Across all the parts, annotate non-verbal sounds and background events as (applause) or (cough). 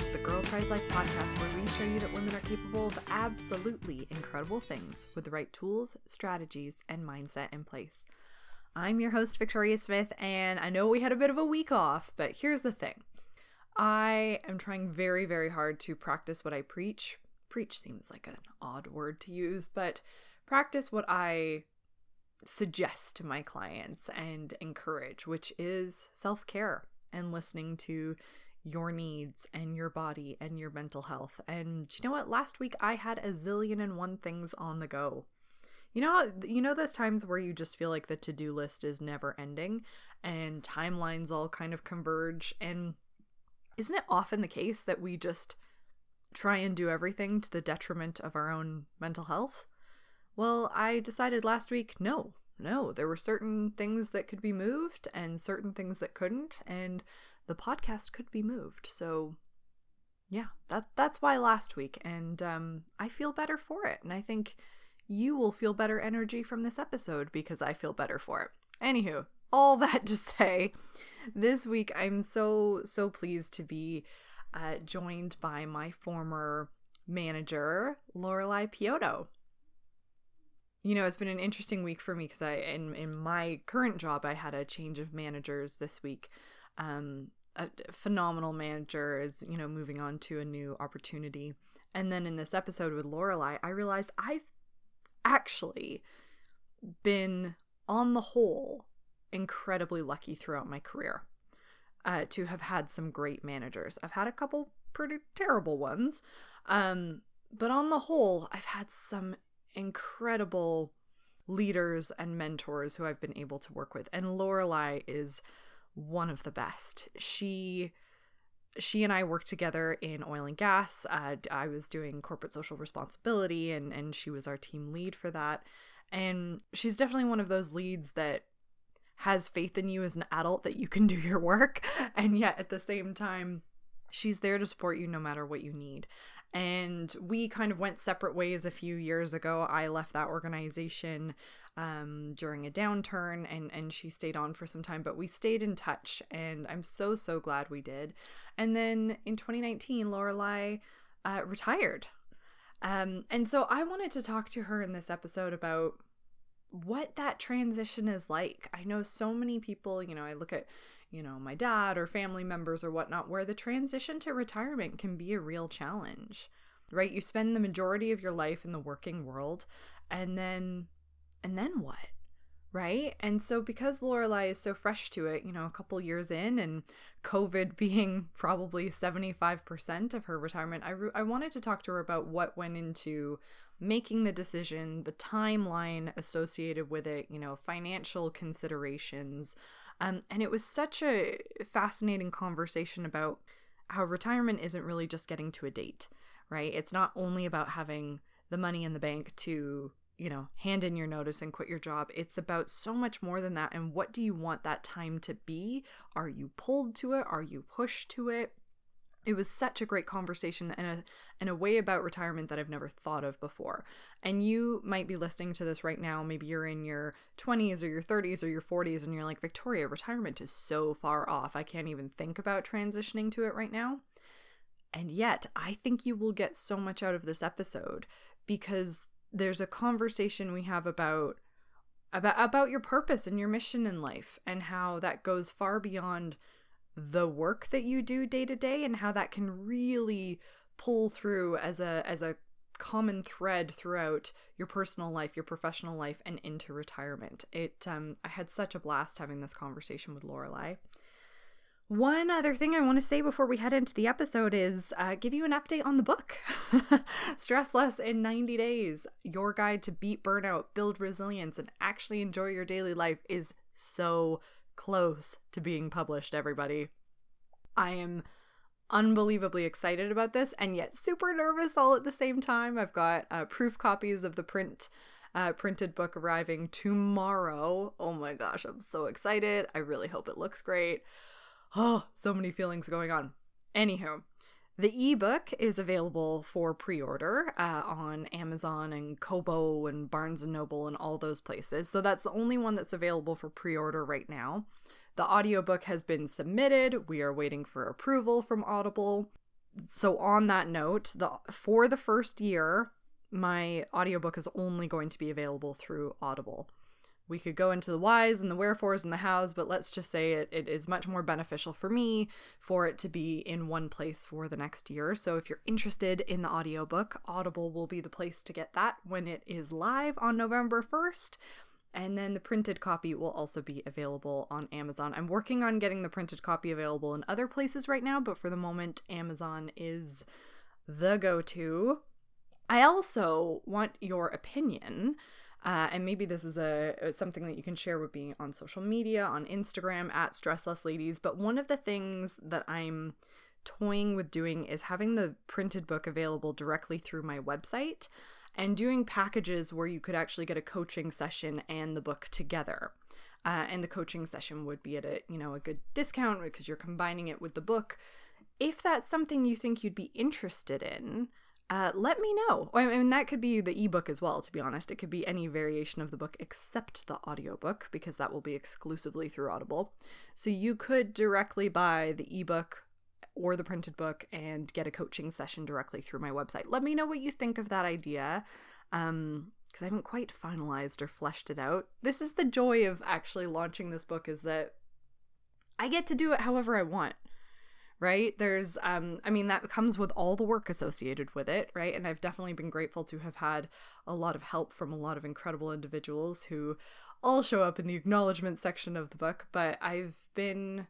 to the Girl Tries Life podcast, where we show you that women are capable of absolutely incredible things with the right tools, strategies, and mindset in place. I'm your host, Victoria Smith, and I know we had a bit of a week off, but here's the thing I am trying very, very hard to practice what I preach. Preach seems like an odd word to use, but practice what I suggest to my clients and encourage, which is self care and listening to your needs and your body and your mental health. And you know what? Last week I had a zillion and one things on the go. You know, you know those times where you just feel like the to-do list is never ending and timelines all kind of converge and isn't it often the case that we just try and do everything to the detriment of our own mental health? Well, I decided last week, no. No, there were certain things that could be moved and certain things that couldn't and the podcast could be moved. So yeah, that that's why last week and um I feel better for it and I think you will feel better energy from this episode because I feel better for it. Anywho, all (laughs) that to say, this week I'm so so pleased to be uh, joined by my former manager, Lorelei Piotto. You know, it's been an interesting week for me because I, in in my current job, I had a change of managers this week. Um, a phenomenal manager is you know moving on to a new opportunity. And then in this episode with lorelei i realized i've actually been on the whole incredibly lucky throughout my career uh, to have had some great managers. I've had a couple pretty terrible ones um, but on the whole i've had some incredible leaders and mentors who i've been able to work with. And lorelei is one of the best. She she and I worked together in oil and gas. Uh, I was doing corporate social responsibility, and and she was our team lead for that. And she's definitely one of those leads that has faith in you as an adult that you can do your work, (laughs) and yet at the same time, she's there to support you no matter what you need. And we kind of went separate ways a few years ago. I left that organization um, during a downturn and and she stayed on for some time but we stayed in touch and i'm so so glad we did. And then in 2019 lorelei uh, retired. Um, and so i wanted to talk to her in this episode about what that transition is like. I know so many people you know i look at you know my dad or family members or whatnot where the transition to retirement can be a real challenge right? You spend the majority of your life in the working world and then and then what? Right? And so because Lorelei is so fresh to it, you know, a couple years in and COVID (laughs) being probably 75% of her retirement, I, re- I wanted to talk to her about what went into making the decision, the timeline associated with it, you know, financial considerations. Um, and it was such a fascinating conversation about how retirement isn't really just getting to a date, right? It's not only about having the money in the bank to you know, hand in your notice and quit your job. It's about so much more than that. And what do you want that time to be? Are you pulled to it? Are you pushed to it? It was such a great conversation and a and a way about retirement that I've never thought of before. And you might be listening to this right now. Maybe you're in your 20s or your 30s or your 40s and you're like, Victoria, retirement is so far off. I can't even think about transitioning to it right now. And yet, I think you will get so much out of this episode because there's a conversation we have about about about your purpose and your mission in life and how that goes far beyond the work that you do day to day and how that can really pull through as a as a common thread throughout your personal life, your professional life and into retirement. It um I had such a blast having this conversation with Lorelei. One other thing I want to say before we head into the episode is uh, give you an update on the book (laughs) Stress Less in 90 Days. Your guide to beat burnout, build resilience, and actually enjoy your daily life is so close to being published, everybody. I am unbelievably excited about this and yet super nervous all at the same time. I've got uh, proof copies of the print. Uh, printed book arriving tomorrow. Oh my gosh, I'm so excited. I really hope it looks great. Oh, so many feelings going on. Anywho, the ebook is available for pre-order uh, on Amazon and Kobo and Barnes and Noble and all those places. So that's the only one that's available for pre-order right now. The audiobook has been submitted. We are waiting for approval from Audible. so on that note, the for the first year, my audiobook is only going to be available through Audible. We could go into the whys and the wherefores and the hows, but let's just say it, it is much more beneficial for me for it to be in one place for the next year. So if you're interested in the audiobook, Audible will be the place to get that when it is live on November 1st. And then the printed copy will also be available on Amazon. I'm working on getting the printed copy available in other places right now, but for the moment, Amazon is the go to. I also want your opinion uh, and maybe this is a something that you can share with me on social media, on Instagram at Stressless Ladies. But one of the things that I'm toying with doing is having the printed book available directly through my website and doing packages where you could actually get a coaching session and the book together. Uh, and the coaching session would be at a you know a good discount because you're combining it with the book. If that's something you think you'd be interested in, uh, let me know. I mean, that could be the ebook as well, to be honest. It could be any variation of the book except the audiobook, because that will be exclusively through Audible. So you could directly buy the ebook or the printed book and get a coaching session directly through my website. Let me know what you think of that idea. Um, because I haven't quite finalized or fleshed it out. This is the joy of actually launching this book is that I get to do it however I want right? There's um i mean that comes with all the work associated with it right? And i've definitely been grateful to have had a lot of help from a lot of incredible individuals who all show up in the acknowledgement section of the book but i've been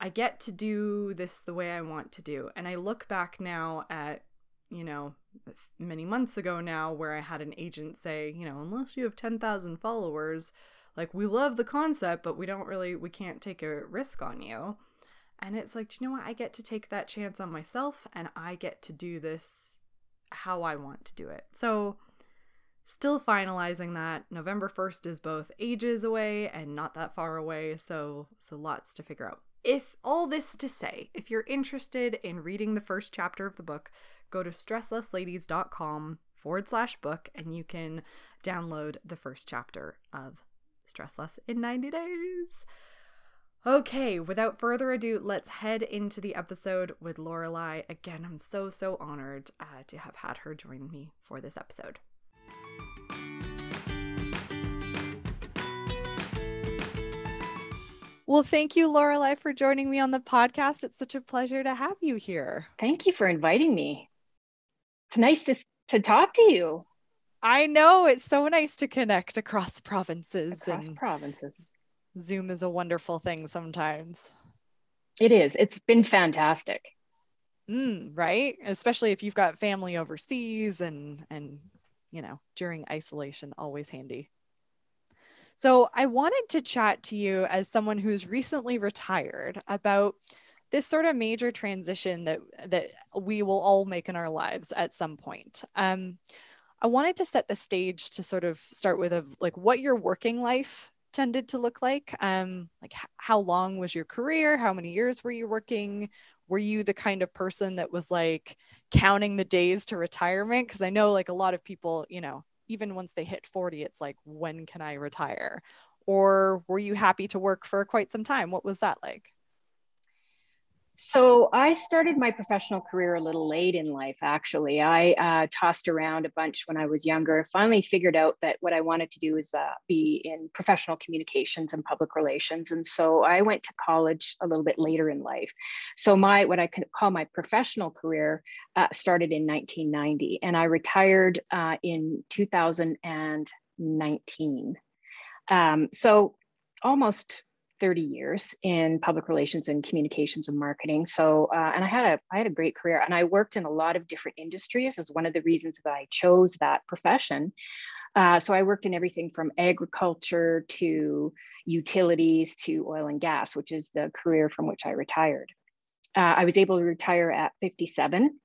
i get to do this the way i want to do. And i look back now at you know many months ago now where i had an agent say you know unless you have 10,000 followers like we love the concept but we don't really we can't take a risk on you and it's like, you know what? I get to take that chance on myself and I get to do this how I want to do it. So, still finalizing that. November 1st is both ages away and not that far away, so so lots to figure out. If all this to say, if you're interested in reading the first chapter of the book, go to stresslessladies.com forward slash book and you can download the first chapter of Stress Less in 90 Days. Okay, without further ado, let's head into the episode with Lorelei. Again, I'm so so honored uh, to have had her join me for this episode. Well, thank you, Lorelei, for joining me on the podcast. It's such a pleasure to have you here. Thank you for inviting me. It's nice to, to talk to you. I know it's so nice to connect across provinces. Across and provinces. Zoom is a wonderful thing sometimes. It is. It's been fantastic. Mm, right? Especially if you've got family overseas and and you know, during isolation always handy. So, I wanted to chat to you as someone who's recently retired about this sort of major transition that that we will all make in our lives at some point. Um, I wanted to set the stage to sort of start with a like what your working life tended to look like? Um, like how long was your career? How many years were you working? Were you the kind of person that was like counting the days to retirement? Because I know like a lot of people, you know, even once they hit 40, it's like, when can I retire? Or were you happy to work for quite some time? What was that like? So I started my professional career a little late in life, actually. I uh, tossed around a bunch when I was younger, finally figured out that what I wanted to do is uh, be in professional communications and public relations. And so I went to college a little bit later in life. So my, what I could call my professional career uh, started in 1990 and I retired uh, in 2019. Um, so almost 30 years in public relations and communications and marketing. So, uh, and I had a I had a great career, and I worked in a lot of different industries. Is one of the reasons that I chose that profession. Uh, so I worked in everything from agriculture to utilities to oil and gas, which is the career from which I retired. Uh, I was able to retire at 57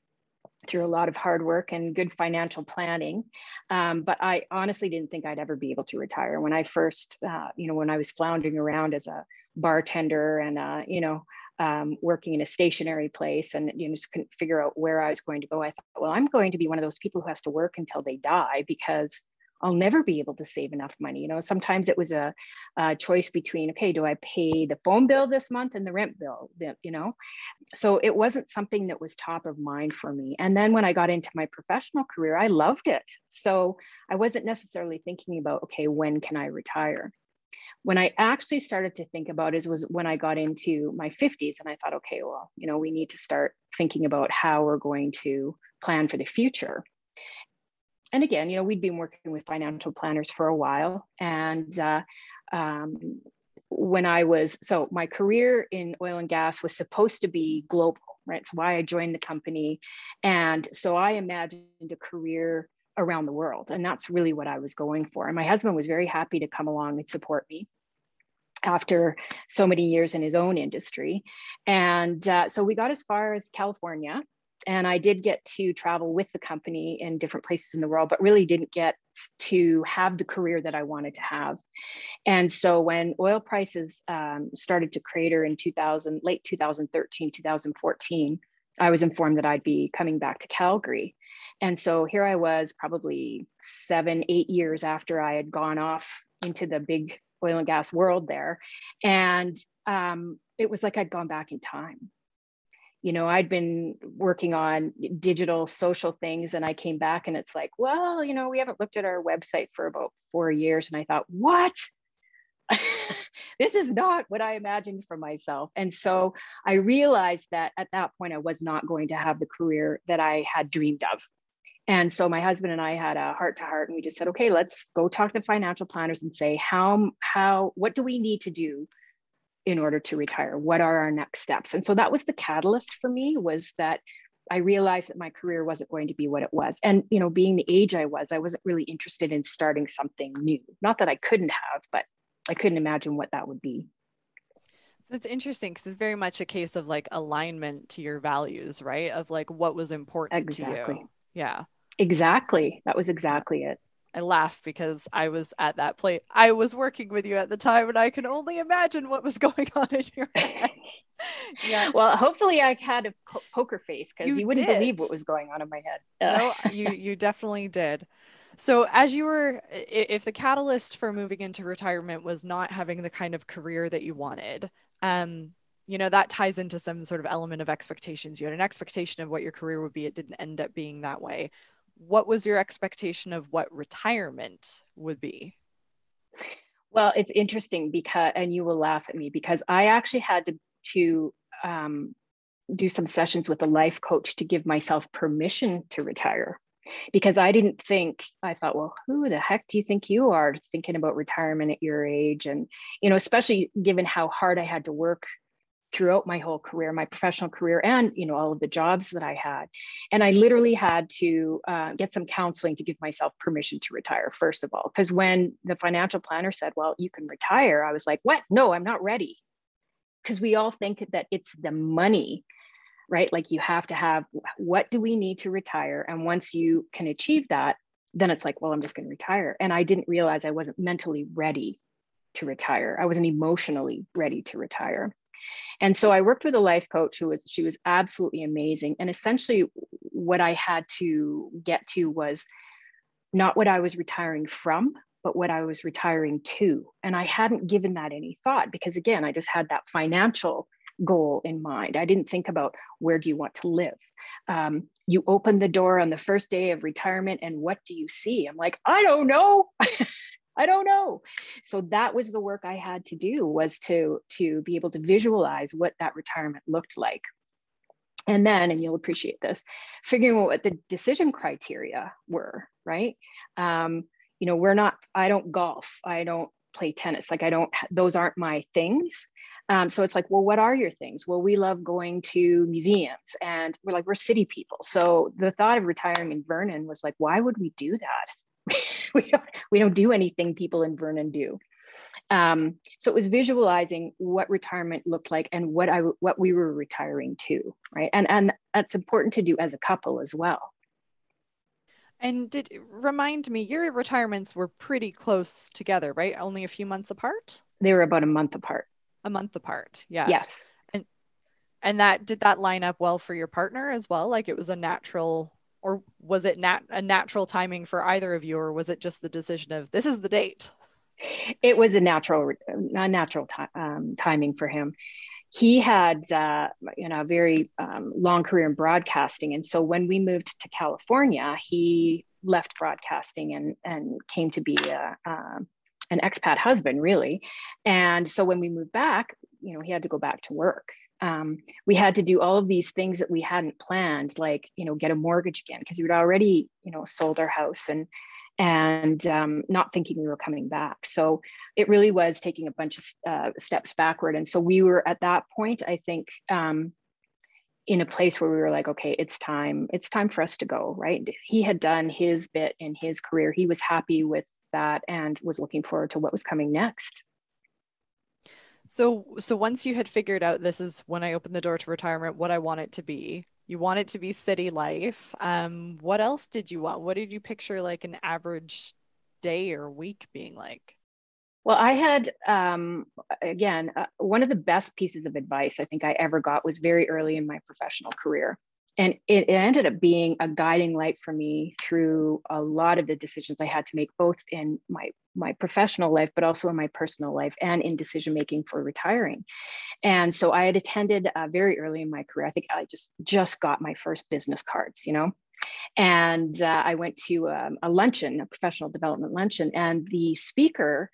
through a lot of hard work and good financial planning. Um, but I honestly didn't think I'd ever be able to retire. When I first, uh, you know, when I was floundering around as a bartender and, uh, you know, um, working in a stationery place and you know, just couldn't figure out where I was going to go, I thought, well, I'm going to be one of those people who has to work until they die because I'll never be able to save enough money. You know, sometimes it was a, a, choice between, okay, do I pay the phone bill this month and the rent bill? You know, so it wasn't something that was top of mind for me. And then when I got into my professional career, I loved it. So I wasn't necessarily thinking about, okay, when can I retire? When I actually started to think about it was when I got into my 50s and I thought, okay, well, you know, we need to start thinking about how we're going to plan for the future and again, you know, we'd been working with financial planners for a while. And uh, um, when I was, so my career in oil and gas was supposed to be global, right? It's why I joined the company. And so I imagined a career around the world. And that's really what I was going for. And my husband was very happy to come along and support me after so many years in his own industry. And uh, so we got as far as California and I did get to travel with the company in different places in the world, but really didn't get to have the career that I wanted to have. And so when oil prices um, started to crater in 2000, late 2013, 2014, I was informed that I'd be coming back to Calgary. And so here I was, probably seven, eight years after I had gone off into the big oil and gas world there. And um, it was like I'd gone back in time you know i'd been working on digital social things and i came back and it's like well you know we haven't looked at our website for about four years and i thought what? (laughs) This is not what i imagined for myself and so i realized that at that point i was not going to have the career that i had dreamed of. And so my husband and i had a heart to heart and we just said okay let's go talk to the financial planners and say how how what do we need to do in order to retire? What are our next steps? And so that was the catalyst for me was that i realized that my career wasn't going to be what it was. And you know being the age i was i wasn't really interested in starting something new. Not that i couldn't have but i couldn't imagine what that would be. So it's interesting because it's very much a case of like alignment to your values right? Of like what was important exactly. to you. Yeah. Exactly. That was exactly it I laugh because I was at that place. I was working with you at the time, and I can only imagine what was (laughs) going on in your (laughs) head. yeah. Well, hopefully, I had a po- poker face because you, you, wouldn't did. believe what was going on in my head. no, you you definitely did. So, as you were, if the catalyst for moving into retirement was not having the kind of career that you wanted, um, you know that ties into some sort of element of expectations. You had an expectation of what your career would be. It didn't end up being that way what was your expectation of what retirement would be? Well, it's interesting because, and you will laugh at me because I actually had to, to um, do some sessions with a life coach to give myself permission to retire because I didn't think, I thought, well, who the heck do you think you are thinking about retirement at your age? And, you know, especially given how hard I had to work throughout my whole career, my professional career, and you know all of the jobs that I had. And I literally had to uh, get some counseling to give myself permission to retire. First of all, because when the financial planner said, "Well, you can retire," I was like, "What? No, I'm not ready." Because we all think that it's the money, right? Like you have to have what do we need to retire, and once you can achieve that, then it's like, well, I'm just going to retire. And I didn't realize I wasn't mentally ready to retire. I wasn't emotionally ready to retire. And so I worked with a life coach who was, she was absolutely amazing. And essentially, what I had to get to was not what I was retiring from, but what I was retiring to. And I hadn't given that any thought because, again, I just had that financial goal in mind. I didn't think about where do you want to live. Um, you open the door on the first day of retirement, and what do you see? I'm like, I don't know. (laughs) I don't know. So that was the work I had to do was to to be able to visualize what that retirement looked like. And then, and you'll appreciate this, figuring out what the decision criteria were, right? Um, you know, we're not, I don't golf, I don't play tennis, like I don't, those aren't my things. Um, so it's like, well, what are your things? Well, we love going to museums and we're like, we're city people. So the thought of retiring in Vernon was like, why would we do that? (laughs) we, don't, we don't do anything people in Vernon do. Um, so it was visualizing what retirement looked like and what I what we were retiring to, right? And and that's important to do as a couple as well. And did remind me, your retirements were pretty close together, right? Only a few months apart. They were about a month apart. A month apart, yeah. Yes. And and that did that line up well for your partner as well? Like it was a natural or was it nat- a natural timing for either of you or was it just the decision of this is the date it was a natural a natural um, timing for him. He had uh, you know a very um, long career in broadcasting and so when we moved to california he left broadcasting and and came to be a, uh, an expat husband really. And so when we moved back you know he had to go back to work um, we had to do all of these things that we hadn't planned like you know get a mortgage again because we'd already you know sold our house and and um, not thinking we were coming back. So it really was taking a bunch of uh, steps backward. And so we were at that point i think um, in a place where we were like okay it's time it's time for us to go right? He had done his bit in his career. He was happy with that and was looking forward to what was coming next so so once you had figured out this is when I open the door to retirement, what I want it to be. You want it to be city life. Um, what else did you want? What did you picture like an average day or week being like? Well, I had, um, again, uh, one of the best pieces of advice I think I ever got was very early in my professional career and it, it, ended up being a guiding light for me through a lot of the decisions I had to make, both in my my professional life, but also in my personal life and in decision making for retiring. And so I had attended uh, very early in my career. I think I just just got my first business cards, you know. And uh, I went to um, a luncheon, a professional development luncheon, and the speaker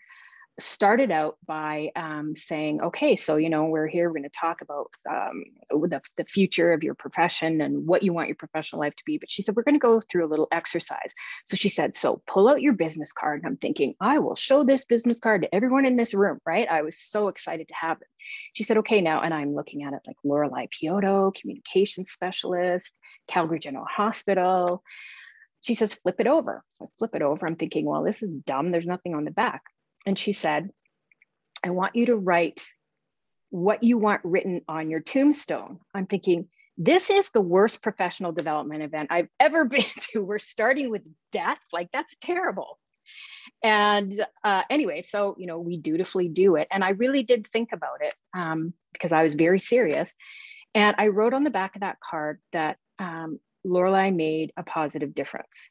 started out by um, saying, okay, so, you know, we're here, we're going to talk about um, the, the future of your profession and what you want your professional life to be. But she said, we're going to go through a little exercise. So she said, so pull out your business card. And I'm thinking, I will show this business card to everyone in this room, right? I was so excited to have it. She said, okay, now, and I'm looking at it like Lorelei Pioto, communication specialist, Calgary General Hospital. She says, flip it over. So I flip it over. I'm thinking, well, this is dumb. There's nothing on the back and she said, I want you to write what you want written on your tombstone. I'm thinking, this is the worst professional development event I've ever (laughs) been to. We're starting with death. Like, that's terrible. And uh, anyway, so, you know, we dutifully do it. And I really did think about it um, because I was very serious. And I wrote on the back of that card that um, Lorelei made a positive difference.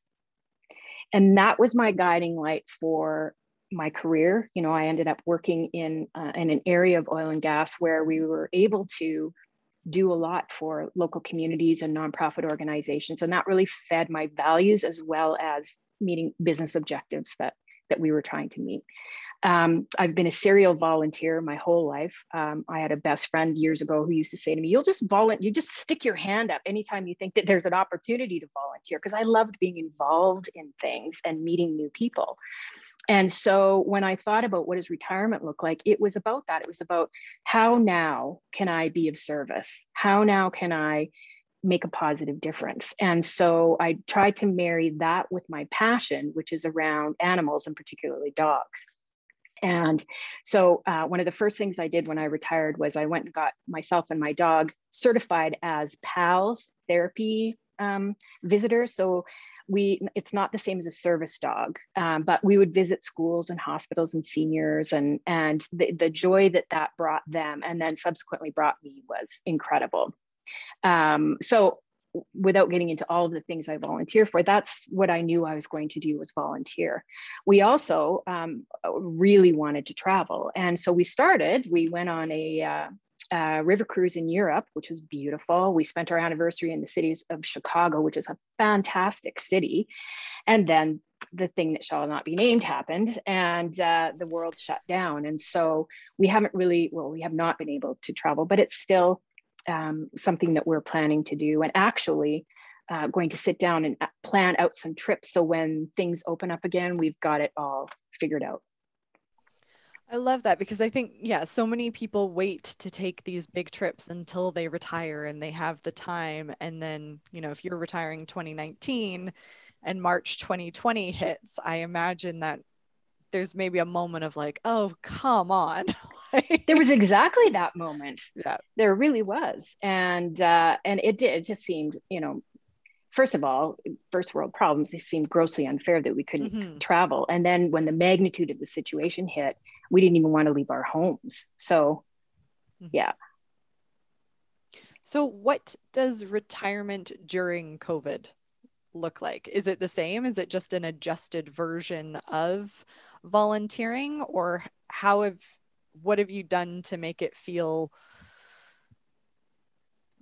And that was my guiding light for my career. You know, I ended up working in uh, in an area of oil and gas where we were able to do a lot for local communities and nonprofit organizations, and that really fed my values as well as meeting business objectives that that we were trying to meet. Um, I've been a serial volunteer my whole life. Um, I had a best friend years ago who used to say to me, "You'll just volunteer. You just stick your hand up anytime you think that there's an opportunity to volunteer." Because I loved being involved in things and meeting new people and so when i thought about what does retirement look like it was about that it was about how now can i be of service how now can i make a positive difference and so i tried to marry that with my passion which is around animals and particularly dogs and so uh, one of the first things i did when i retired was i went and got myself and my dog certified as PALS therapy um, visitors. So we it's not the same as a service dog um, but we would visit schools and hospitals and seniors and and the, the joy that that brought them and then subsequently brought me was incredible. Um, so without getting into all of the things I volunteer for, that's what I knew I was going to do was volunteer. We also um, really wanted to travel. And so we started, we went on a, uh, uh, river cruise in Europe, which was beautiful. We spent our anniversary in the cities of Chicago, which is a fantastic city. And then the thing that shall not be named happened and uh, the world shut down. And so we haven't really, well, we have not been able to travel, but it's still um, something that we're planning to do. And actually, uh, going to sit down and uh, plan out some trips. So when things open up again, we've got it all figured out. I love that because I think, yeah, so many people wait to take these big trips until they retire and they have the time. And then, you know, if you're retiring 2019 and March 2020 hits, I imagine that there's maybe a moment of like, oh, come on. (laughs) there was exactly that moment. Yeah. There really was. And uh and it did it just seemed, you know, first of all, first world problems, they seemed grossly unfair that we couldn't mm-hmm. travel. And then when the magnitude of the situation hit, we didn't even want to leave our homes. So, mm-hmm. yeah. So, what does retirement during COVID look like? Is it the same? Is it just an adjusted version of volunteering or how have what have you done to make it feel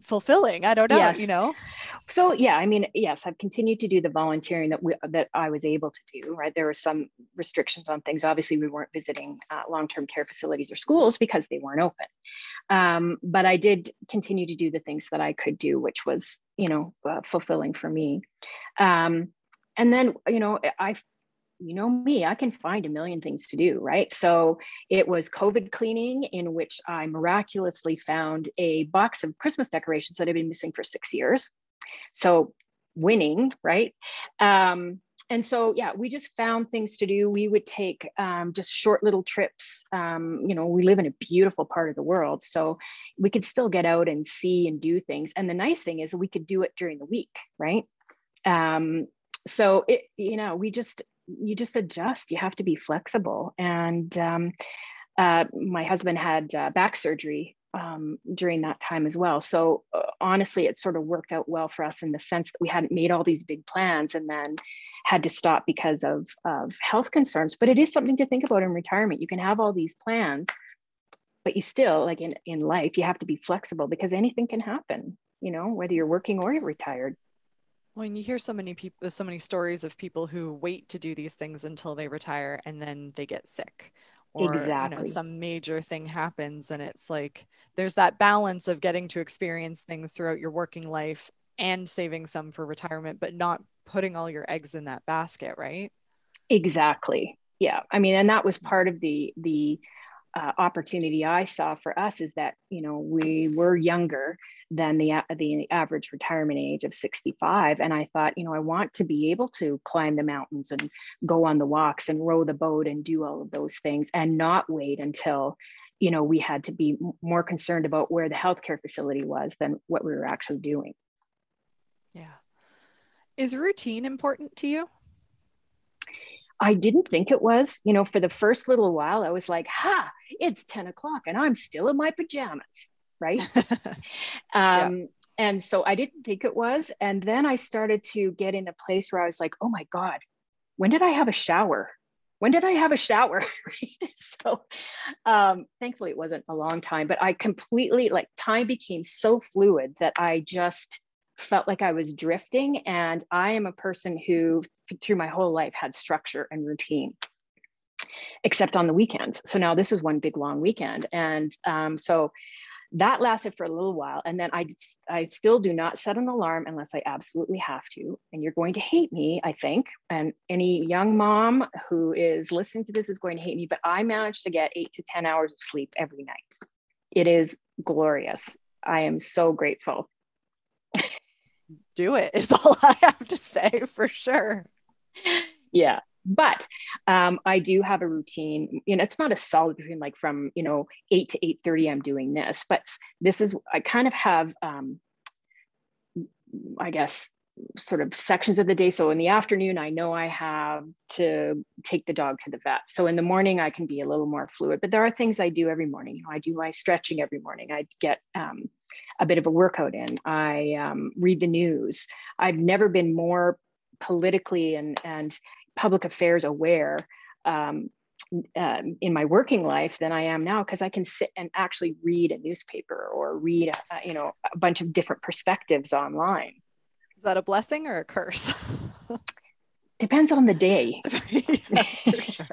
fulfilling? I don't know yes. you know? So yeah i mean yes i've continued to do the volunteering that we that i was able to do right? There were some restrictions on things. Obviously we weren't visiting uh, long-term care facilities or schools because they weren't open. Um, but i did continue to do the things that i could do which was you know uh, fulfilling for me. Um, and then you know i you know me, I can find a million things to do, right? So it was COVID cleaning, in which I miraculously found a box of Christmas decorations that had been missing for six years. So winning, right? Um, and so, yeah, we just found things to do. We would take um, just short little trips. Um, you know, we live in a beautiful part of the world, so we could still get out and see and do things. And the nice thing is, we could do it during the week, right? Um, so it, you know, we just you just adjust. You have to be flexible. And um, uh, my husband had uh, back surgery um, during that time as well. So uh, honestly, it sort of worked out well for us in the sense that we hadn't made all these big plans and then had to stop because of, of health concerns. But it is something to think about in retirement. You can have all these plans, but you still, like in, in life, you have to be flexible because anything can happen, you know, whether you're working or you're retired. Well, and you hear so many people, uh, so many stories of people who wait to do these things until they retire and then they get sick, or exactly. you know, some major thing happens, and it's like there's that balance of getting to experience things throughout your working life and saving some for retirement, but not putting all your eggs in that basket, right? Exactly. Yeah. I mean, and that was part of the the uh, opportunity I saw for us is that you know we were younger than the the average retirement age of 65, and I thought you know I want to be able to climb the mountains and go on the walks and row the boat and do all of those things and not wait until you know we had to be more concerned about where the healthcare facility was than what we were actually doing. Yeah, is routine important to you? I didn't think it was. You know, for the first little while, I was like, ha, it's 10 o'clock and I'm still in my pajamas, right? (laughs) um, yeah. And so I didn't think it was. And then I started to get in a place where I was like, oh my God, when did I have a shower? When did I have a shower? (laughs) so um, thankfully, it wasn't a long time, but I completely, like, time became so fluid that I just, felt like I was drifting. And I am a person who, through my whole life, had structure and routine, except on the weekends. So now this is one big long weekend. And um, so that lasted for a little while. And then I, I still do not set an alarm unless I absolutely have to. And you're going to hate me, I think. And any young mom who is listening to this is going to hate me, but I managed to get eight to 10 hours of sleep every night. It is glorious. I am so grateful do it (laughs) is all I have to say for sure. Yeah. But um, I do have a routine. You know, it's not a solid routine like from you know eight to eight thirty. I'm doing this, but this is I kind of have, um, I guess, sort of sections of the day. So in the afternoon, I know I have to take the dog to the vet. So in the morning, I can be a little more fluid. But there are things I do every morning. You know, I do my stretching every morning. I get um, a bit of a workout in. I um, read the news. I've never been more politically and and public affairs aware. Um, um, in my working life than I am now because I can sit and actually read a newspaper or read a, you know a bunch of different perspectives online. Is that a blessing or a curse? (laughs) Depends on the day. (laughs) yeah, for sure.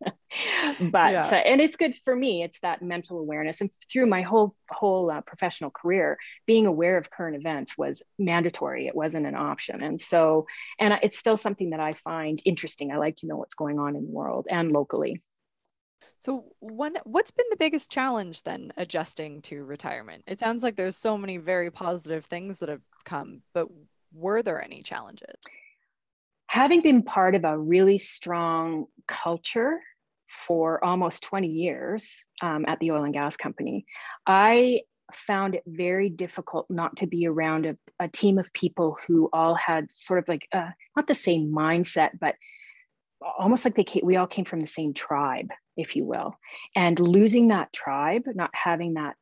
(laughs) but yeah. uh, and it's good for me. It's that mental awareness, and through my whole whole uh, professional career, being aware of current events was mandatory. It wasn't an option, and so and it's still something that I find interesting. I like to know what's going on in the world and locally. So one what's been the biggest challenge then adjusting to retirement? It sounds like there's so many very positive things that have come, but were there any challenges? Having been part of a really strong culture for almost 20 years um, at the oil and gas company, I found it very difficult not to be around a, a team of people who all had sort of like uh, not the same mindset, but almost like they came, we all came from the same tribe, if you will. And losing that tribe, not having that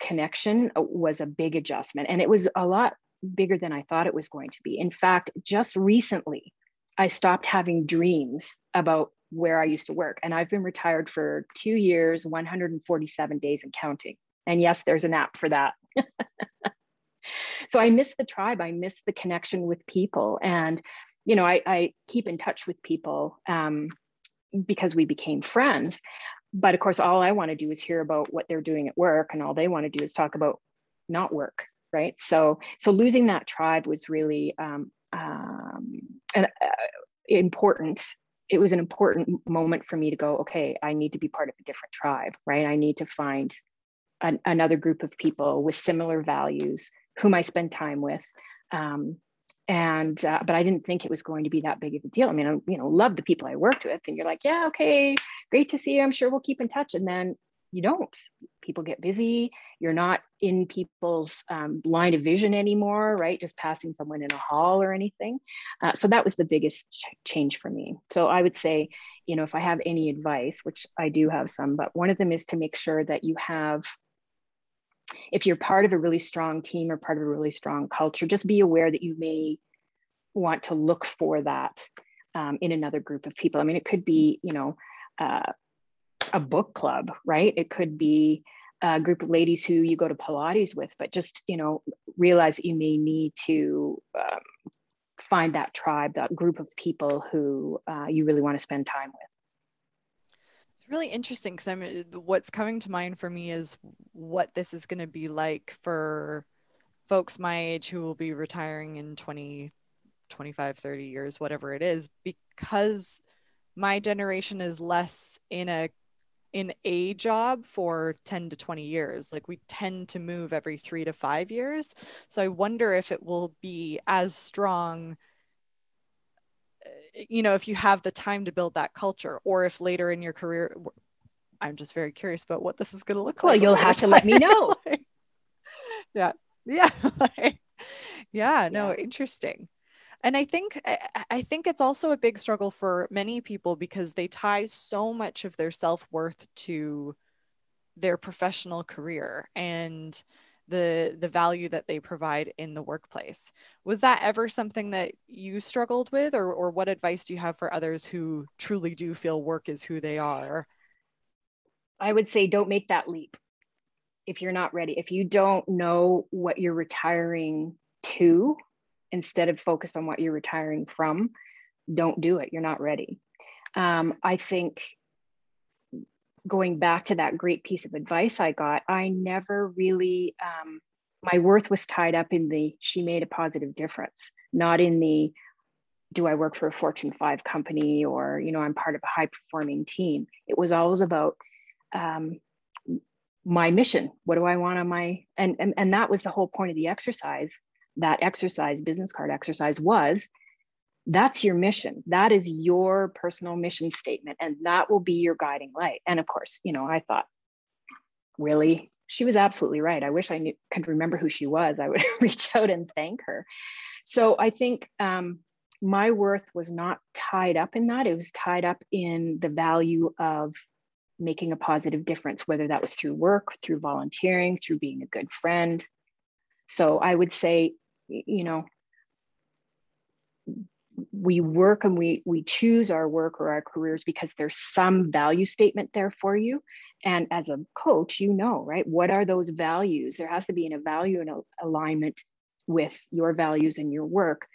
connection uh, was a big adjustment. And it was a lot bigger than I thought it was going to be. In fact, just recently, I stopped having dreams about where I used to work. And I've been retired for two years, 147 days and counting. And yes, there's an app for that. (laughs) so I miss the tribe. I miss the connection with people. And, you know, I, I keep in touch with people um, because we became friends. But of course, all I want to do is hear about what they're doing at work. And all they want to do is talk about not work. Right. So, so losing that tribe was really um, um, an, uh, important it was an important moment for me to go okay i need to be part of a different tribe right? I need to find an, another group of people with similar values whom i spend time with um, and uh, but i didn't think it was going to be that big of a deal. I mean i you know love the people i worked with and you're like yeah okay great to see you. I'm sure we'll keep in touch and then you don't. People get busy. You're not in people's um, line of vision anymore right? Just passing someone in a hall or anything. Uh, so that was the biggest ch- change for me. So i would say you know if i have any advice which i do have some but one of them is to make sure that you have if you're part of a really strong team or part of a really strong culture just be aware that you may want to look for that um, in another group of people. I mean it could be you know uh, a book club, right? It could be a group of ladies who you go to Pilates with, but just, you know, realize that you may need to um, find that tribe, that group of people who uh, you really want to spend time with. It's really interesting because I'm what's coming to mind for me is what this is going to be like for folks my age who will be retiring in 20, 25, 30 years, whatever it is, because my generation is less in a in a job for 10 to 20 years. Like we tend to move every three to five years. So I wonder if it will be as strong, eh, you know, if you have the time to build that culture or if later in your career, I'm just very curious about what this is going to look well, like. Well, you'll have to let me (laughs) know. yeah. (laughs) Yeah. (laughs) yeah. No, yeah. interesting and i think i think it's also a big struggle for many people because they tie so much of their self-worth to their professional career and the the value that they provide in the workplace. Was that ever something that you struggled with or or what advice do you have for others who truly do feel work is who they are? I would say don't make that leap if you're not ready. If you don't know what you're retiring to instead of focused on what you're retiring from, don't do it. You're not ready. Um, I think going back to that great piece of advice I got, I never really, um, my worth was tied up in the she made a positive difference, not in the do I work for a Fortune 5 company or, you know, I'm part of a high performing team. It was always about um, my mission. What do I want on my, and, and, and that was the whole point of the exercise that exercise, business card exercise was, that's your mission. That is your personal mission statement. And that will be your guiding light. And of course, you know, I thought, really? She was absolutely right. I wish I knew, could remember who she was. I would (laughs) reach out and thank her. So I think um, my worth was not tied up in that. It was tied up in the value of making a positive difference, whether that was through work, through volunteering, through being a good friend. So I would say you know we work and we we choose our work or our careers because there's some value statement there for you. And as a coach you know right what are those values? There has to be in a value and alignment with your values and your work.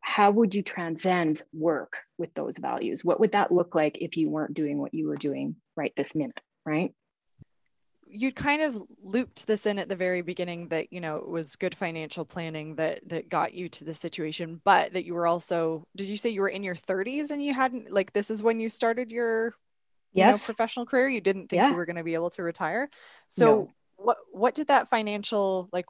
How would you transcend work with those values? What would that look like if you weren't doing what you were doing right this minute right you kind of looped this in at the very beginning that you know it was good financial planning that that got you to the situation but that you were also did you say you were in your 30s and you hadn't like this is when you started your yes. you know professional career you didn't think yeah. you were going to be able to retire so no. what what did that financial like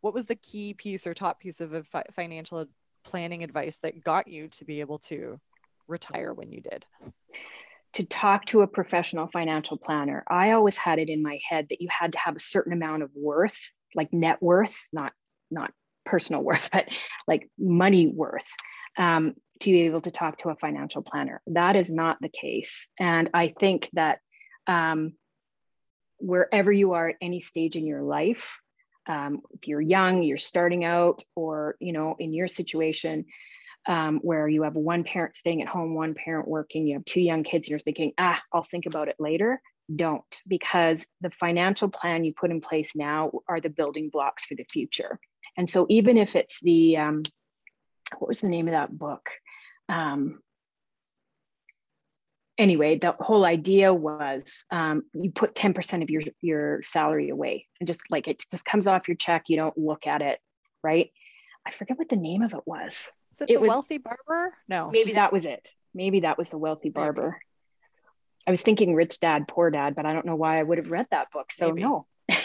what was the key piece or top piece of financial planning advice that got you to be able to retire when you did to talk to a professional financial planner. I always had it in my head that you had to have a certain amount of worth, like net worth, not not personal (laughs) worth, but like money worth, um, to be able to talk to a financial planner. That is not the case, and I think that um, wherever you are at any stage in your life, um, if you're young, you're starting out, or you know, in your situation um, where you have one parent staying at home, one parent working, you have two young kids, you're thinking, ah, I'll think about it later. Don't, because the financial plan you put in place now are the building blocks for the future. And so, even if it's the um, what was the name of that book? Um, anyway, the whole idea was um, you put 10% of your, your salary away and just like it just comes off your check. You don't look at it, right? I forget what the name of it was. Is it, it the was, Wealthy Barber? No. Maybe that was it. Maybe that was the Wealthy Barber. I was thinking Rich Dad, Poor Dad, but I don't know why I would have read that book. So Maybe. no. (laughs)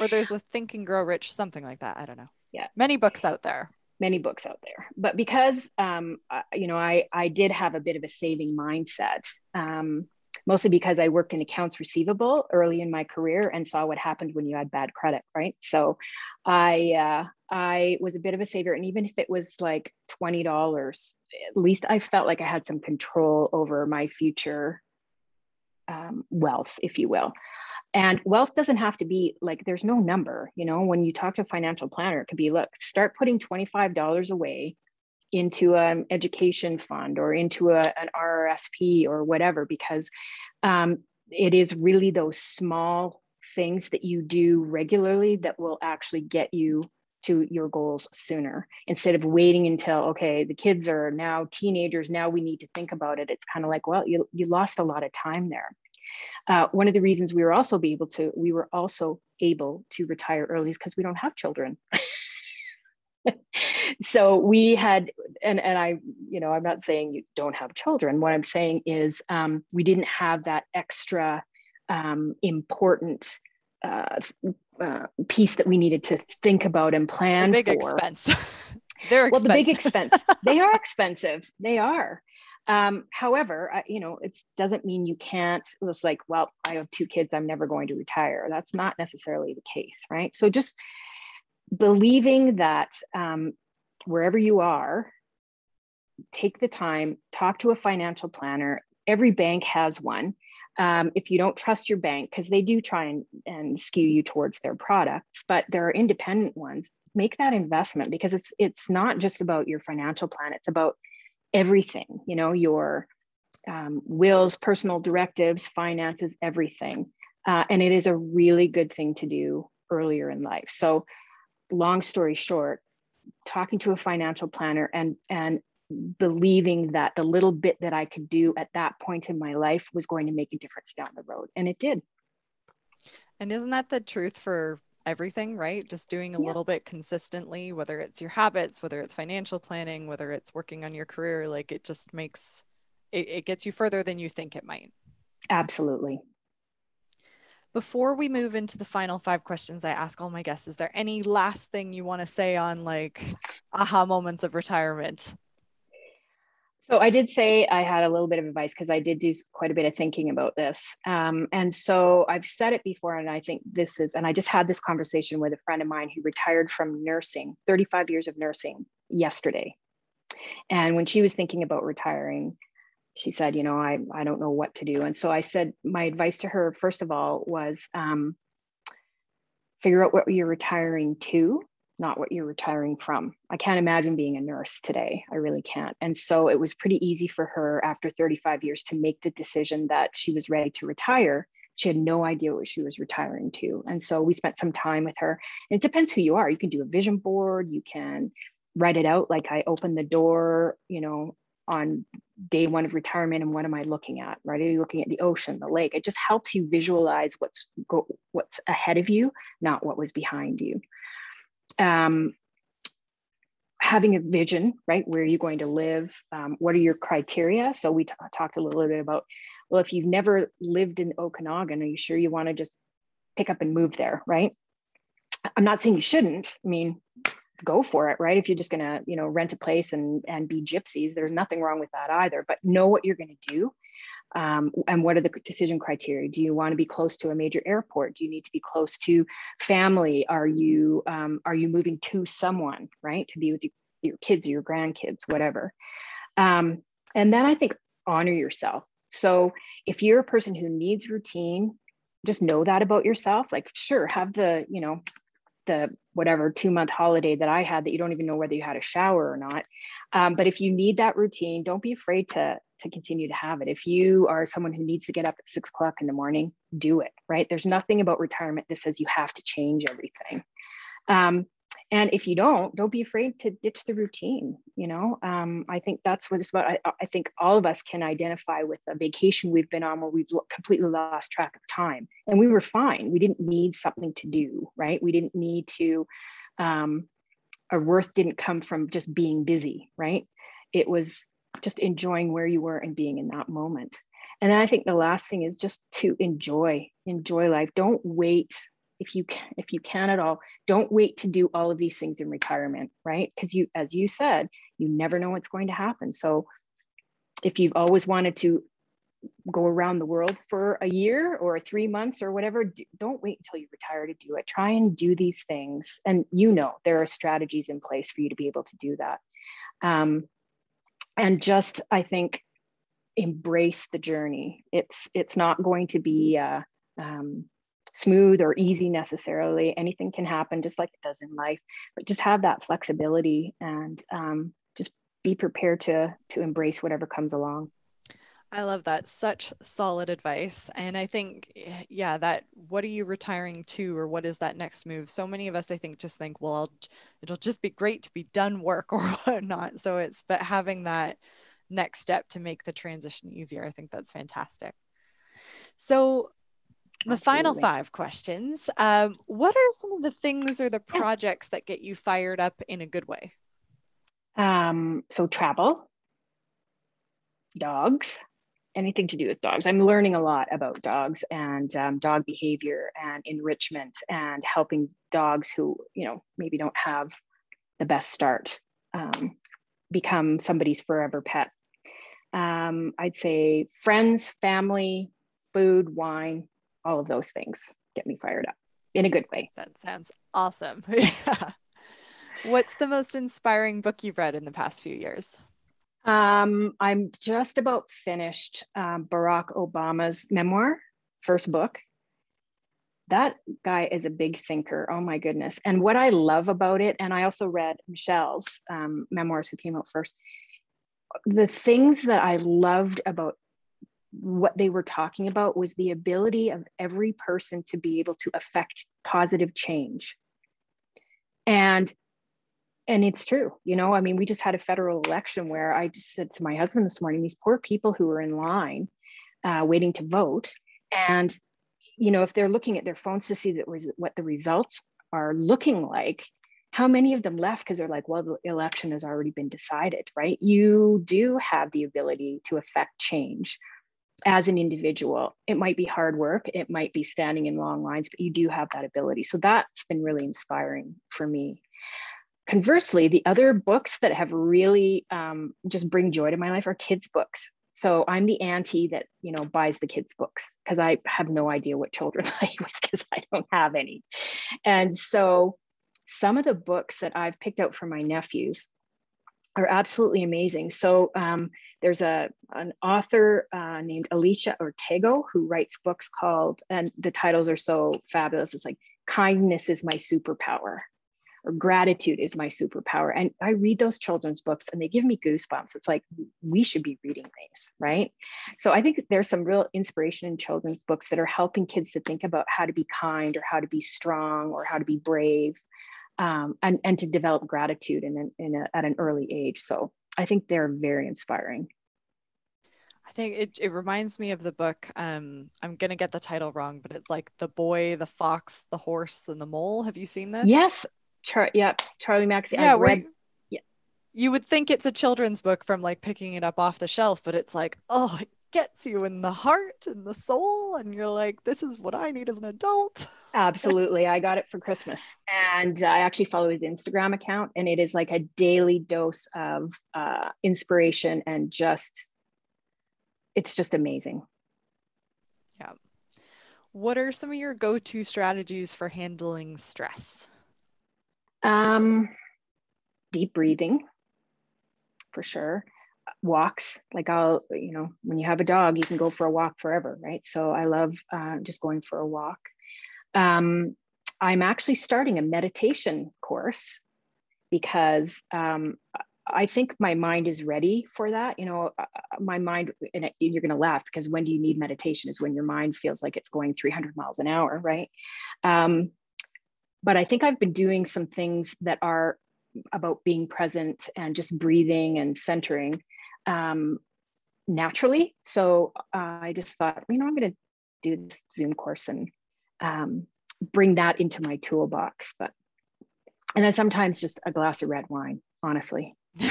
or there's a (laughs) Think and Grow Rich, something like that. I don't know. Yeah. Many books out there many books out there but because um, uh, you know I, I did have a bit of a saving mindset um, mostly because i worked in accounts receivable early in my career and saw what happened when you had bad credit right? So i uh, i was a bit of a saver and even if it was like $20 at least i felt like i had some control over my future um, wealth if you will. And wealth doesn't have to be like there's no number you know? When you talk to a financial planner it could be look start putting $25 away into an education fund or into a, an RRSP or whatever because um, it is really those small things that you do regularly that will actually get you to your goals sooner. Instead of waiting until okay the kids are now teenagers now we need to think about it. It's kind of like well you, you lost a lot of time there. Uh, one of the reasons we were also be able to, we were also able to retire early is because we don't have children. (laughs) (laughs) so we had, and and I, you know, I'm not saying you don't have children. What I'm saying is um, we didn't have that extra um, important uh, uh, piece that we needed to think about and plan the big for. expense. (laughs) They're well, the big expense. (laughs) they are expensive. They are. Um, however, I, you know, it doesn't mean you can't. It's like, well, I have two kids. I'm never going to retire. That's not necessarily the case, right? So just believing that um, wherever you are, take the time, talk to a financial planner. Every bank has one. Um, if you don't trust your bank, because they do try and, and skew you towards their products, but there are independent ones. Make that investment because it's it's not just about your financial plan. It's about everything, you know, your um, wills, personal directives, finances, everything. Uh, and it is a really good thing to do earlier in life. So, long story short, talking to a financial planner and and believing that the little bit that I could do at that point in my life was going to make a difference down the road, and it did. And isn't that the truth for everything, right? Just doing a yeah. little bit consistently, whether it's your habits, whether it's financial planning, whether it's working on your career, like it just makes it, it gets you further than you think it might. Absolutely. Before we move into the final five questions I ask all my guests, is there any last thing you want to say on like aha moments of retirement? So I did say I had a little bit of advice because I did do quite a bit of thinking about this. Um, and so I've said it before, and I think this is, and I just had this conversation with a friend of mine who retired from nursing, 35 years of nursing yesterday. And when she was thinking about retiring, she said, you know, I, I don't know what to do. And so I said, my advice to her, first of all, was um, figure out what you're retiring to not what you're retiring from. I can't imagine being a nurse today. I really can't. And so it was pretty easy for her after 35 years to make the decision that she was ready to retire. She had no idea what she was retiring to. And so we spent some time with her. And it depends who you are. You can do a vision board, you can write it out like I opened the door, you know, on day one of retirement and what am I looking at? Right? Are you looking at the ocean, the lake? It just helps you visualize what's go, what's ahead of you, not what was behind you um, having a vision, right? Where are you going to live? Um, what are your criteria? So we t- talked a little bit about, well, if you've never lived in Okanagan, are you sure you want to just pick up and move there, right? I'm not saying you shouldn't. I mean, go for it, right? If you're just gonna, you know, rent a place and and be gypsies, there's nothing wrong with that either. But know what you're gonna do um, and what are the decision criteria? Do you want to be close to a major airport? Do you need to be close to family? Are you um, are you moving to someone right to be with your kids or your grandkids, whatever? Um, and then I think honor yourself. So if you're a person who needs routine, just know that about yourself. Like, sure, have the you know the whatever two month holiday that I had that you don't even know whether you had a shower or not. Um, but if you need that routine, don't be afraid to to continue to have it. If you are someone who needs to get up at six o'clock in the morning, do it. Right? There's nothing about retirement that says you have to change everything. Um, and if you don't don't be afraid to ditch the routine you know? Um, i think that's what it's about. I, I, think all of us can identify with a vacation we've been on where we've completely lost track of time. And we were fine. We didn't need something to do right? We didn't need to um, our worth didn't come from just being busy right? It was just enjoying where you were and being in that moment. And then i think the last thing is just to enjoy enjoy life. Don't wait if you can, if you can at all don't wait to do all of these things in retirement right? Because you as you said you never know what's going to happen. So if you've always wanted to go around the world for a year or three months or whatever don't wait until you retire to do it. Try and do these things. And you know there are strategies in place for you to be able to do that. Um, and just i think embrace the journey. It's it's not going to be uh, um, smooth or easy necessarily. Anything can happen just like it does in life, but just have that flexibility and um, just be prepared to to embrace whatever comes along. I love that. Such solid advice. And I think, yeah, that what are you retiring to or what is that next move? So many of us, I think, just think, well, I'll, it'll just be great to be done work (laughs) or whatnot. So it's, but having that next step to make the transition easier, I think that's fantastic. So the final five questions. Um, what are some of the things or the projects that get you fired up in a good way? Um, so travel, dogs, anything to do with dogs. I'm learning a lot about dogs and um, dog behavior and enrichment and helping dogs who, you know, maybe don't have the best start um, become somebody's forever pet. Um, I'd say friends, family, food, wine, all of those things get me fired up in a good way. That sounds awesome. (laughs) yeah. What's the most inspiring book you've read in the past few years? Um, I'm just about finished um, Barack Obama's memoir, first book. That guy is a big thinker. Oh my goodness. And what I love about it, and I also read Michelle's um, memoirs who came out first. The things that I loved about what they were talking about was the ability of every person to be able to affect positive change. And and it's true you know i mean we just had a federal election where i just said to my husband this morning these poor people who are in line uh, waiting to vote. And you know if they're looking at their phones to see that was what the results are looking like how many of them left? Because they're like well the election has already been decided right? You do have the ability to affect change as an individual. It might be hard work, it might be standing in long lines, but you do have that ability. So that's been really inspiring for me. Conversely, the other books that have really um, just bring joy to my life are kids' books. So I'm the auntie that you know buys the kids' books because I have no idea what children (laughs) like because I don't have any. And so some of the books that I've picked out for my nephews are absolutely amazing. So um, there's a an author uh, named Alicia Ortego who writes books called, and the titles are so fabulous. It's like kindness is my superpower, or gratitude is my superpower. And I read those children's books, and they give me goosebumps. It's like we should be reading these, right? So I think there's some real inspiration in children's books that are helping kids to think about how to be kind, or how to be strong, or how to be brave um, and, and to develop gratitude in, in a, at an early age. So I think they're very inspiring. I think it, it reminds me of the book. Um, I'm going to get the title wrong, but it's like The Boy, the Fox, the Horse, and the Mole. Have you seen this? Yes. Char- yeah. Charlie Mackesy. Yeah. Read- yeah. You would think it's a children's book from like picking it up off the shelf, but it's like, oh, gets you in the heart and the soul and you're like this is what i need as an adult. (laughs) Absolutely. I got it for christmas. And i actually follow his instagram account and it is like a daily dose of uh, inspiration and just it's just amazing. Yeah. What are some of your go-to strategies for handling stress? Um deep breathing for sure walks like i'll you know when you have a dog you can go for a walk forever right so i love uh, just going for a walk um, I'm actually starting a meditation course because um, I think my mind is ready for that. You know, uh, uh, my mind, and you're going to laugh because when do you need meditation is when your mind feels like it's going 300 miles an hour, right? Um, but I think I've been doing some things that are about being present and just breathing and centering um, naturally. So uh, I just thought, you know, I'm going to do this Zoom course and um, bring that into my toolbox. But and then sometimes just a glass of red wine, honestly. (laughs)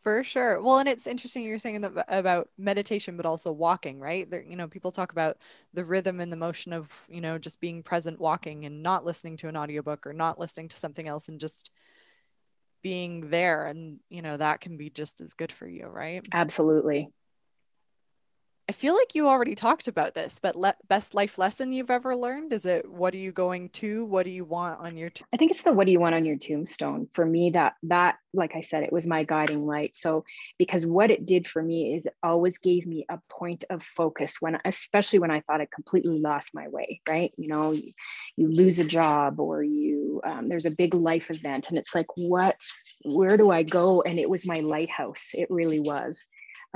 For sure. Well, and it's interesting you're saying that about meditation, but also walking, right? There, you know, people talk about the rhythm and the motion of, you know, just being present walking and not listening to an audiobook or not listening to something else and just being there. And, you know, that can be just as good for you, right? Absolutely. I feel like you already talked about this, but le- best life lesson you've ever learned is it what are you going to? What do you want on your t- I think it's the what do you want on your tombstone. For me that that like I said it was my guiding light. So because what it did for me is it always gave me a point of focus when especially when I thought I completely lost my way, right? You know, you, you lose a job or you um, there's a big life event and it's like what where do I go? And it was my lighthouse. It really was.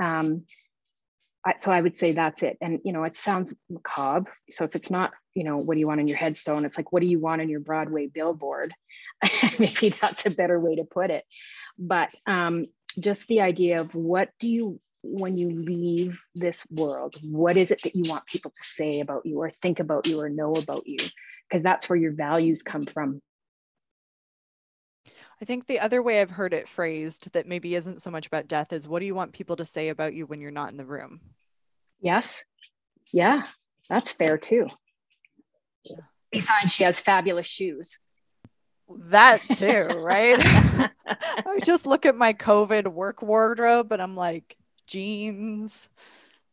Um, I, so I would say that's it. And, you know, it sounds macabre. So if it's not, you know, what do you want on your headstone? It's like, what do you want on your Broadway billboard? (laughs) Maybe that's a better way to put it. But um, just the idea of what do you, when you leave this world, what is it that you want people to say about you or think about you or know about you? Because that's where your values come from. I think the other way I've heard it phrased that maybe isn't so much about death is what do you want people to say about you when you're not in the room? Yes. Yeah, that's fair too. Besides, she has fabulous shoes. That (laughs) too, right? (laughs) I just look at my COVID work wardrobe and I'm like, jeans,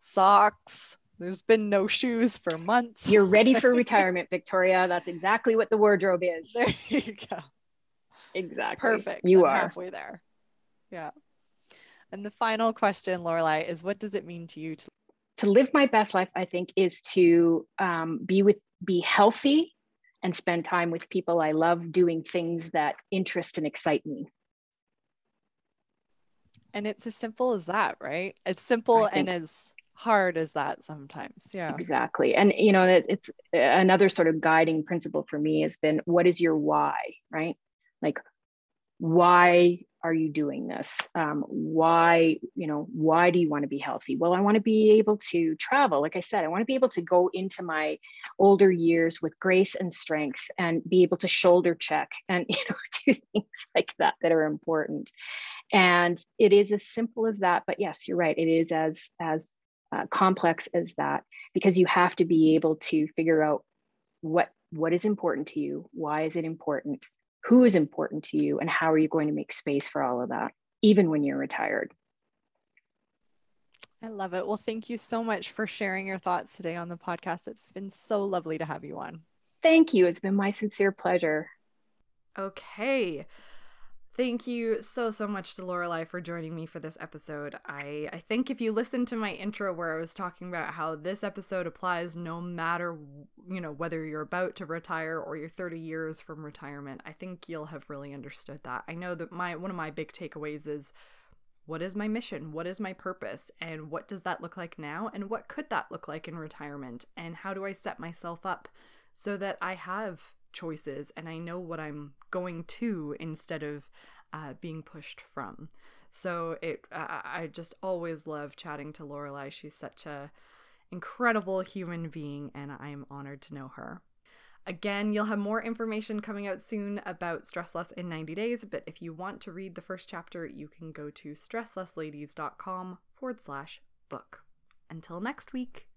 socks. There's been no shoes for months. You're ready for (laughs) retirement, Victoria. That's exactly what the wardrobe is. There you go. Exactly. Perfect. You I'm are halfway there. Yeah. And the final question, Lorelei, is what does it mean to you to to live my best life? I think is to um, be with be healthy and spend time with people I love, doing things that interest and excite me. And it's as simple as that, right? It's simple and as hard as that sometimes. Yeah. Exactly. And you know, it's another sort of guiding principle for me has been what is your why, right? Like why are you doing this? Um, why you know why do you want to be healthy? Well i want to be able to travel. Like i said i want to be able to go into my older years with grace and strength and be able to shoulder check and (laughs) you know do things like that that are important. And it is as simple as that but yes you're right. It is as as uh, complex as that because you have to be able to figure out what what is important to you why is it important who is important to you and how are you going to make space for all of that even when you're retired? I love it. Well thank you so much for sharing your thoughts today on the podcast. It's been so lovely to have you on. Thank you. It's been my sincere pleasure. Okay Thank you so so much to Lorelei for joining me for this episode. I I think if you listen to my intro where I was talking about how this episode applies no matter you know whether you're about to retire or you're 30 years from retirement, I think you'll have really understood that. I know that my one of my big takeaways is what is my mission? What is my purpose? And what does that look like now? And what could that look like in retirement? And how do I set myself up so that I have choices and I know what I'm going to instead of uh, being pushed from. So it, uh, I just always love chatting to Lorelei. She's such a incredible human being, and I'm honored to know her. Again, you'll have more information coming out soon about Stress Less in 90 Days, but if you want to read the first chapter, you can go to stresslessladies.com forward slash book. Until next week.